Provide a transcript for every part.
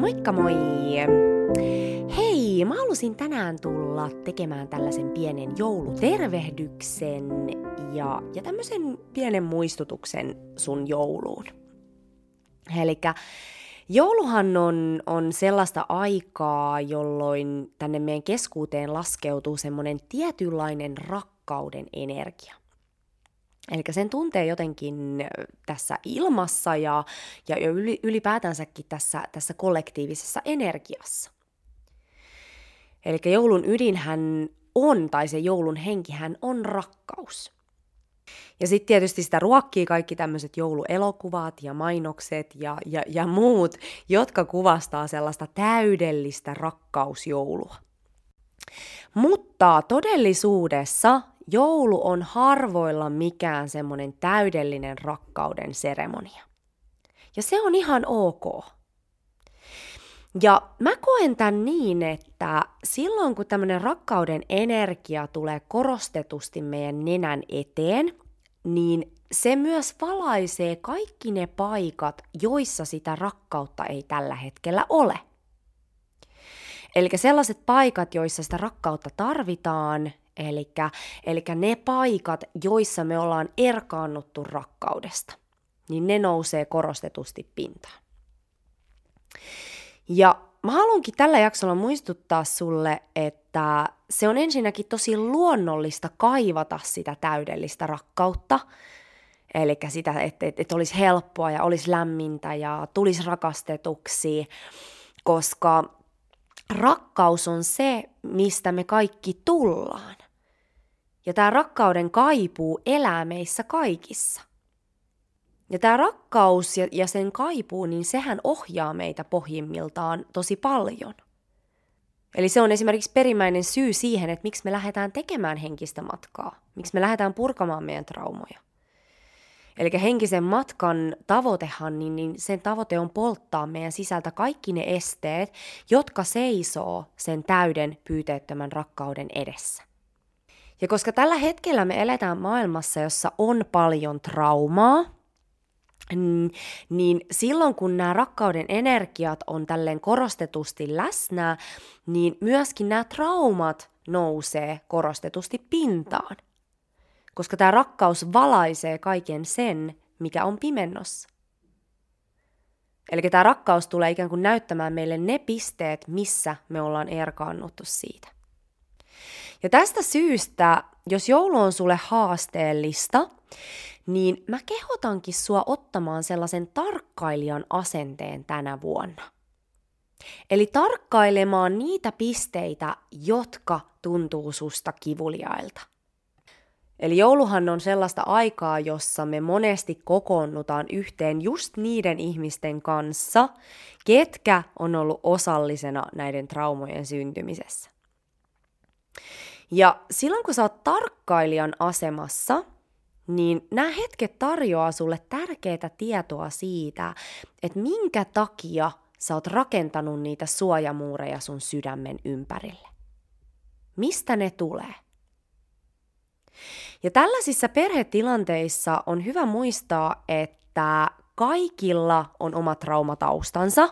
Moikka moi! Hei, mä halusin tänään tulla tekemään tällaisen pienen joulutervehdyksen ja, ja tämmöisen pienen muistutuksen sun jouluun. Eli jouluhan on, on sellaista aikaa, jolloin tänne meidän keskuuteen laskeutuu semmoinen tietynlainen rakkauden energia. Eli sen tuntee jotenkin tässä ilmassa ja, ja ylipäätänsäkin tässä, tässä kollektiivisessa energiassa. Eli joulun ydinhän on, tai se joulun henkihän on rakkaus. Ja sitten tietysti sitä ruokkii kaikki tämmöiset jouluelokuvat ja mainokset ja, ja, ja muut, jotka kuvastaa sellaista täydellistä rakkausjoulua. Mutta todellisuudessa joulu on harvoilla mikään semmoinen täydellinen rakkauden seremonia. Ja se on ihan ok. Ja mä koen tämän niin, että silloin kun tämmöinen rakkauden energia tulee korostetusti meidän nenän eteen, niin se myös valaisee kaikki ne paikat, joissa sitä rakkautta ei tällä hetkellä ole. Eli sellaiset paikat, joissa sitä rakkautta tarvitaan, Eli ne paikat, joissa me ollaan erkaannuttu rakkaudesta, niin ne nousee korostetusti pintaan. Ja mä haluankin tällä jaksolla muistuttaa sulle, että se on ensinnäkin tosi luonnollista kaivata sitä täydellistä rakkautta, eli sitä, että, että, että olisi helppoa ja olisi lämmintä ja tulisi rakastetuksi, koska rakkaus on se, mistä me kaikki tullaan. Ja tämä rakkauden kaipuu elää meissä kaikissa. Ja tämä rakkaus ja, ja sen kaipuu, niin sehän ohjaa meitä pohjimmiltaan tosi paljon. Eli se on esimerkiksi perimmäinen syy siihen, että miksi me lähdetään tekemään henkistä matkaa, miksi me lähdetään purkamaan meidän traumoja. Eli henkisen matkan tavoitehan, niin, niin sen tavoite on polttaa meidän sisältä kaikki ne esteet, jotka seisoo sen täyden pyyteettömän rakkauden edessä. Ja koska tällä hetkellä me eletään maailmassa, jossa on paljon traumaa, niin silloin kun nämä rakkauden energiat on tälleen korostetusti läsnä, niin myöskin nämä traumat nousee korostetusti pintaan. Koska tämä rakkaus valaisee kaiken sen, mikä on pimennossa. Eli tämä rakkaus tulee ikään kuin näyttämään meille ne pisteet, missä me ollaan erkaannuttu siitä. Ja tästä syystä, jos joulu on sulle haasteellista, niin mä kehotankin sua ottamaan sellaisen tarkkailijan asenteen tänä vuonna. Eli tarkkailemaan niitä pisteitä, jotka tuntuu susta kivuliailta. Eli jouluhan on sellaista aikaa, jossa me monesti kokoonnutaan yhteen just niiden ihmisten kanssa, ketkä on ollut osallisena näiden traumojen syntymisessä. Ja silloin kun sä oot tarkkailijan asemassa, niin nämä hetket tarjoaa sulle tärkeää tietoa siitä, että minkä takia sä oot rakentanut niitä suojamuureja sun sydämen ympärille. Mistä ne tulee? Ja tällaisissa perhetilanteissa on hyvä muistaa, että kaikilla on oma traumataustansa,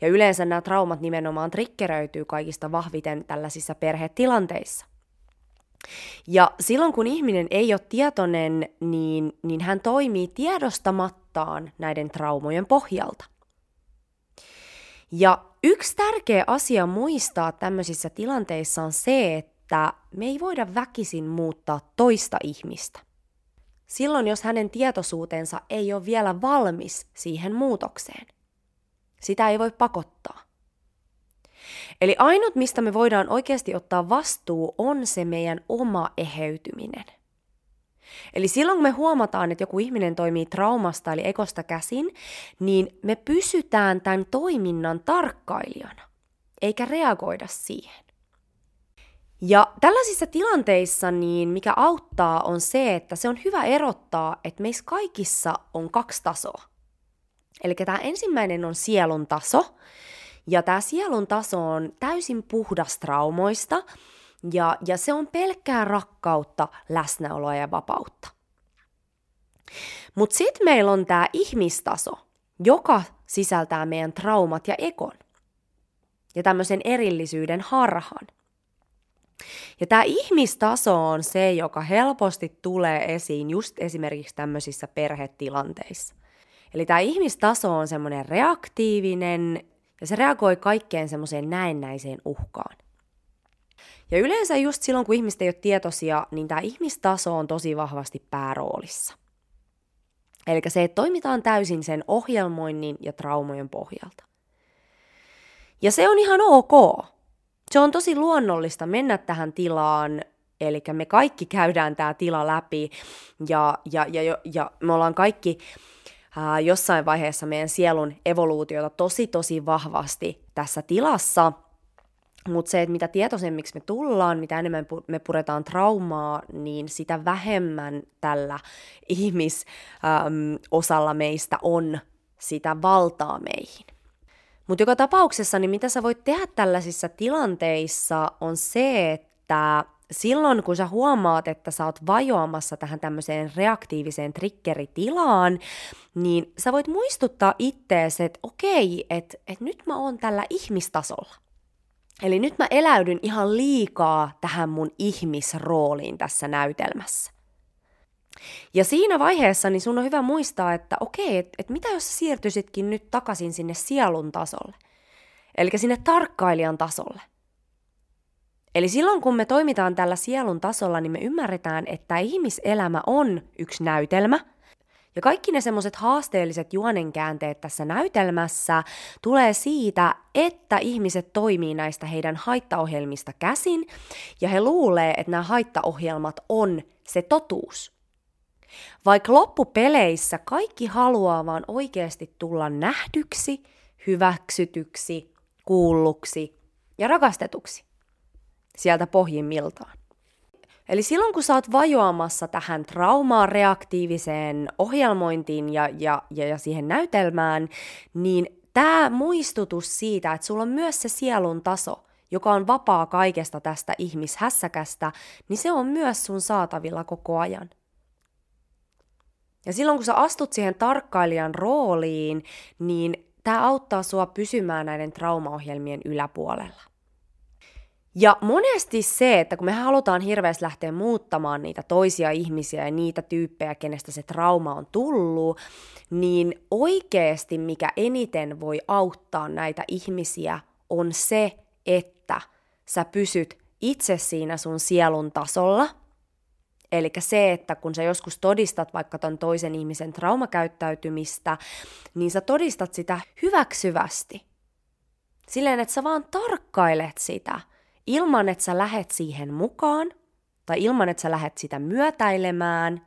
ja yleensä nämä traumat nimenomaan triggeröityy kaikista vahviten tällaisissa perhetilanteissa. Ja silloin kun ihminen ei ole tietoinen, niin, niin hän toimii tiedostamattaan näiden traumojen pohjalta. Ja yksi tärkeä asia muistaa tämmöisissä tilanteissa on se, että me ei voida väkisin muuttaa toista ihmistä. Silloin, jos hänen tietoisuutensa ei ole vielä valmis siihen muutokseen. Sitä ei voi pakottaa. Eli ainut, mistä me voidaan oikeasti ottaa vastuu, on se meidän oma eheytyminen. Eli silloin, kun me huomataan, että joku ihminen toimii traumasta eli ekosta käsin, niin me pysytään tämän toiminnan tarkkailijana, eikä reagoida siihen. Ja tällaisissa tilanteissa niin mikä auttaa on se, että se on hyvä erottaa, että meissä kaikissa on kaksi tasoa. Eli tämä ensimmäinen on sielun taso, ja tämä sielun taso on täysin puhdas traumoista, ja, ja se on pelkkää rakkautta, läsnäoloa ja vapautta. Mutta sitten meillä on tämä ihmistaso, joka sisältää meidän traumat ja ekon. ja tämmöisen erillisyyden harhan. Ja tämä ihmistaso on se, joka helposti tulee esiin just esimerkiksi tämmöisissä perhetilanteissa. Eli tämä ihmistaso on semmoinen reaktiivinen ja se reagoi kaikkeen semmoiseen näennäiseen uhkaan. Ja yleensä just silloin, kun ihmiset ei ole tietoisia, niin tämä ihmistaso on tosi vahvasti pääroolissa. Eli se, että toimitaan täysin sen ohjelmoinnin ja traumojen pohjalta. Ja se on ihan ok. Se on tosi luonnollista mennä tähän tilaan, eli me kaikki käydään tämä tila läpi, ja, ja, ja, ja me ollaan kaikki ää, jossain vaiheessa meidän sielun evoluutiota tosi tosi vahvasti tässä tilassa, mutta se, että mitä tietoisemmiksi me tullaan, mitä enemmän me puretaan traumaa, niin sitä vähemmän tällä ihmisosalla meistä on sitä valtaa meihin. Mutta joka tapauksessa, niin mitä sä voit tehdä tällaisissa tilanteissa on se, että silloin kun sä huomaat, että sä oot vajoamassa tähän tämmöiseen reaktiiviseen triggeritilaan, niin sä voit muistuttaa ittees, että okei, että et nyt mä oon tällä ihmistasolla. Eli nyt mä eläydyn ihan liikaa tähän mun ihmisrooliin tässä näytelmässä. Ja siinä vaiheessa niin sun on hyvä muistaa, että okei, että et mitä jos siirtyisitkin nyt takaisin sinne sielun tasolle? Eli sinne tarkkailijan tasolle. Eli silloin kun me toimitaan tällä sielun tasolla, niin me ymmärretään, että ihmiselämä on yksi näytelmä – ja kaikki ne semmoiset haasteelliset juonenkäänteet tässä näytelmässä tulee siitä, että ihmiset toimii näistä heidän haittaohjelmista käsin ja he luulee, että nämä haittaohjelmat on se totuus. Vaikka loppupeleissä kaikki haluaa vaan oikeasti tulla nähdyksi, hyväksytyksi, kuulluksi ja rakastetuksi sieltä pohjimmiltaan. Eli silloin kun sä oot vajoamassa tähän traumaan reaktiiviseen ohjelmointiin ja, ja, ja, ja siihen näytelmään, niin tämä muistutus siitä, että sulla on myös se sielun taso, joka on vapaa kaikesta tästä ihmishässäkästä, niin se on myös sun saatavilla koko ajan. Ja silloin kun sä astut siihen tarkkailijan rooliin, niin tämä auttaa sua pysymään näiden traumaohjelmien yläpuolella. Ja monesti se, että kun me halutaan hirveästi lähteä muuttamaan niitä toisia ihmisiä ja niitä tyyppejä, kenestä se trauma on tullut, niin oikeasti mikä eniten voi auttaa näitä ihmisiä on se, että sä pysyt itse siinä sun sielun tasolla. Eli se, että kun sä joskus todistat vaikka ton toisen ihmisen traumakäyttäytymistä, niin sä todistat sitä hyväksyvästi. Silleen, että sä vaan tarkkailet sitä – ilman, että sä lähet siihen mukaan tai ilman, että sä lähet sitä myötäilemään.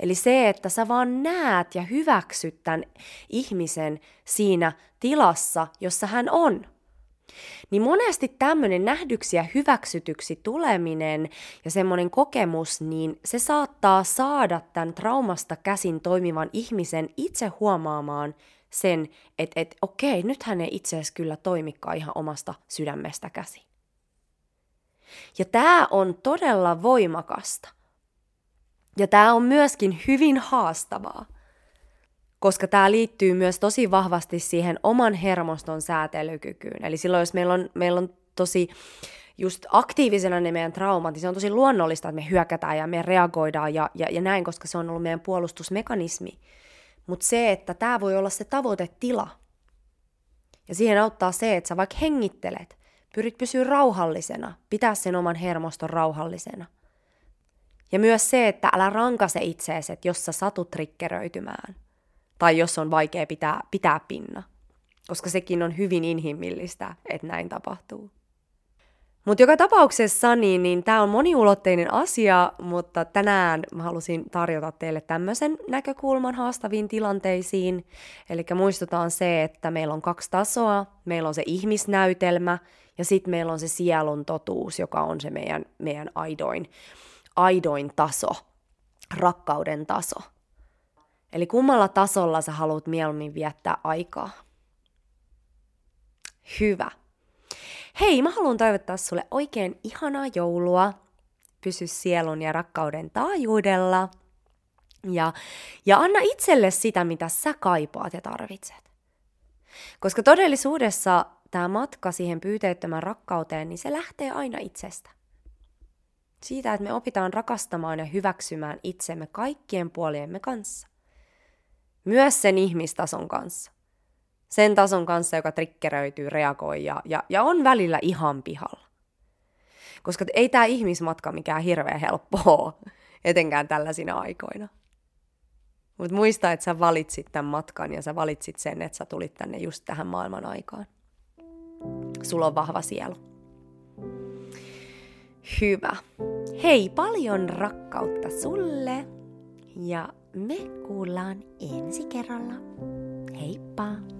Eli se, että sä vaan näet ja hyväksyt tämän ihmisen siinä tilassa, jossa hän on. Niin monesti tämmöinen nähdyksi ja hyväksytyksi tuleminen ja semmoinen kokemus, niin se saattaa saada tämän traumasta käsin toimivan ihmisen itse huomaamaan sen, että et, okei, nyt hän ei itse asiassa kyllä toimikaan ihan omasta sydämestä käsin. Ja tämä on todella voimakasta. Ja tämä on myöskin hyvin haastavaa, koska tämä liittyy myös tosi vahvasti siihen oman hermoston säätelykykyyn. Eli silloin, jos meillä on, meillä on tosi just aktiivisena ne meidän traumat, niin se on tosi luonnollista, että me hyökätään ja me reagoidaan ja, ja, ja näin, koska se on ollut meidän puolustusmekanismi. Mutta se, että tämä voi olla se tavoitetila. Ja siihen auttaa se, että sä vaikka hengittelet, Pyrit pysyä rauhallisena, pitää sen oman hermoston rauhallisena. Ja myös se, että älä rankase itseesi, että jos sä satut trikkeröitymään. Tai jos on vaikea pitää, pitää pinna. Koska sekin on hyvin inhimillistä, että näin tapahtuu. Mutta joka tapauksessa niin, niin tämä on moniulotteinen asia, mutta tänään mä halusin tarjota teille tämmöisen näkökulman haastaviin tilanteisiin. Eli muistutaan se, että meillä on kaksi tasoa. Meillä on se ihmisnäytelmä ja sitten meillä on se sielun totuus, joka on se meidän, meidän aidoin, aidoin taso, rakkauden taso. Eli kummalla tasolla sä haluat mieluummin viettää aikaa? Hyvä. Hei, mä haluan toivottaa sulle oikein ihanaa joulua. Pysy sielun ja rakkauden taajuudella. Ja, ja anna itselle sitä, mitä sä kaipaat ja tarvitset. Koska todellisuudessa tämä matka siihen pyyteettömän rakkauteen, niin se lähtee aina itsestä. Siitä, että me opitaan rakastamaan ja hyväksymään itsemme kaikkien puoliemme kanssa. Myös sen ihmistason kanssa. Sen tason kanssa, joka trikkeröityy, reagoi ja, ja, ja on välillä ihan pihalla. Koska ei tämä ihmismatka mikään hirveän helppoa, etenkään tällaisina aikoina. Mutta muista, että sä valitsit tämän matkan ja sä valitsit sen, että sä tulit tänne just tähän maailman aikaan. Sulla on vahva sielu. Hyvä. Hei, paljon rakkautta sulle ja me kuullaan ensi kerralla. Heippa!